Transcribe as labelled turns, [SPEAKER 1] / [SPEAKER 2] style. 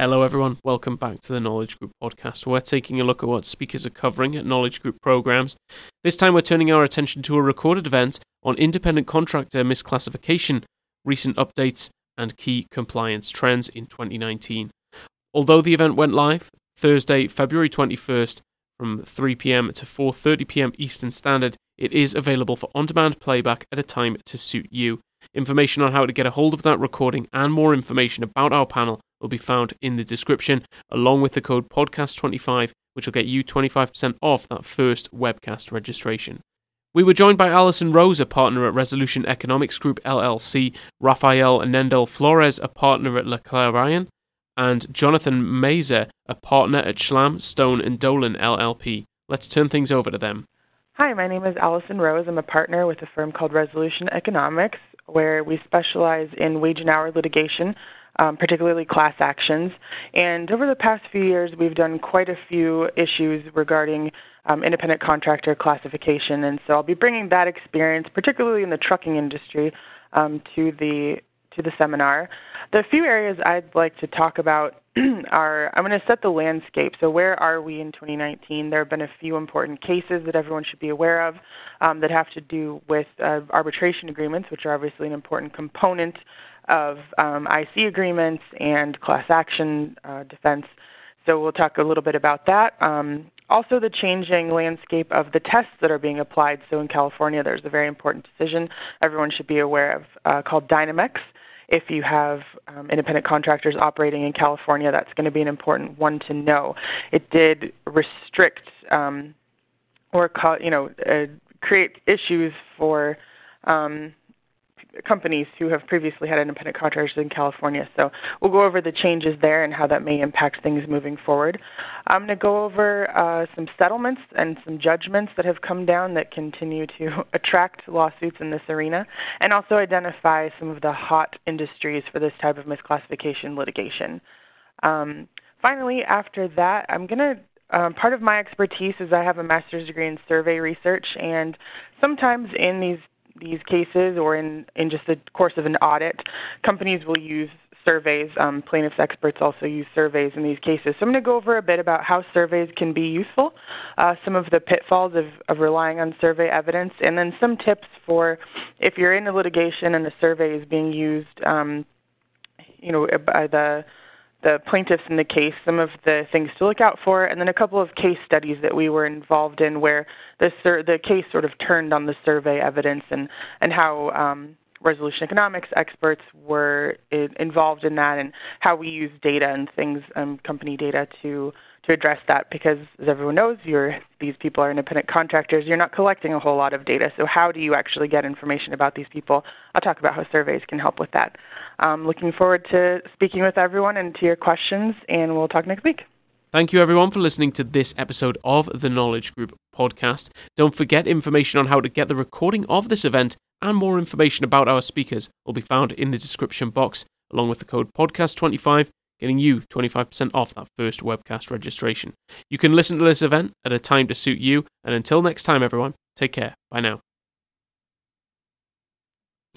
[SPEAKER 1] Hello, everyone. Welcome back to the Knowledge Group podcast. We're taking a look at what speakers are covering at Knowledge Group programs. This time, we're turning our attention to a recorded event on independent contractor misclassification, recent updates, and key compliance trends in 2019. Although the event went live Thursday, February 21st, from 3 p.m. to 4:30 p.m. Eastern Standard, it is available for on-demand playback at a time to suit you. Information on how to get a hold of that recording and more information about our panel will be found in the description, along with the code podcast25, which will get you 25% off that first webcast registration. We were joined by Alison Rose, a partner at Resolution Economics Group LLC, Rafael Nendel Flores, a partner at LeClairRyan, and Jonathan Mazer, a partner at Schlam, Stone and Dolan LLP. Let's turn things over to them.
[SPEAKER 2] Hi, my name is Allison Rose. I'm a partner with a firm called Resolution Economics, where we specialize in wage and hour litigation um, particularly class actions. And over the past few years, we've done quite a few issues regarding um, independent contractor classification. And so I'll be bringing that experience, particularly in the trucking industry, um, to the to the seminar. The few areas I'd like to talk about are I'm going to set the landscape. So, where are we in 2019? There have been a few important cases that everyone should be aware of um, that have to do with uh, arbitration agreements, which are obviously an important component of um, IC agreements and class action uh, defense. So we'll talk a little bit about that. Um, also, the changing landscape of the tests that are being applied. So in California, there's a very important decision everyone should be aware of uh, called Dynamex. If you have um, independent contractors operating in California, that's going to be an important one to know. It did restrict um, or you know uh, create issues for um, companies who have previously had independent contractors in California. So we'll go over the changes there and how that may impact things moving forward. I'm going to go over uh, some settlements and some judgments that have come down that continue to attract lawsuits in this arena, and also identify some of the hot industries for this type of misclassification litigation. Um, finally, after that, I'm going to um, part of my expertise is I have a master's degree in survey research, and sometimes in these these cases or in, in just the course of an audit, companies will use surveys. Um, plaintiffs experts also use surveys in these cases. So I'm going to go over a bit about how surveys can be useful, uh, some of the pitfalls of, of relying on survey evidence, and then some tips for if you're in a litigation and the survey is being used, um, you know, by the the plaintiffs in the case, some of the things to look out for, and then a couple of case studies that we were involved in where the sur- the case sort of turned on the survey evidence and and how um, resolution economics experts were involved in that and how we use data and things, um, company data to to address that because as everyone knows, these people are independent contractors. You're not collecting a whole lot of data. So how do you actually get information about these people? I'll talk about how surveys can help with that. Um, looking forward to speaking with everyone and to your questions, and we'll talk next week.
[SPEAKER 1] Thank you, everyone, for listening to this episode of the Knowledge Group podcast. Don't forget information on how to get the recording of this event and more information about our speakers will be found in the description box, along with the code podcast25 getting you 25% off that first webcast registration. You can listen to this event at a time to suit you, and until next time, everyone, take care. Bye now.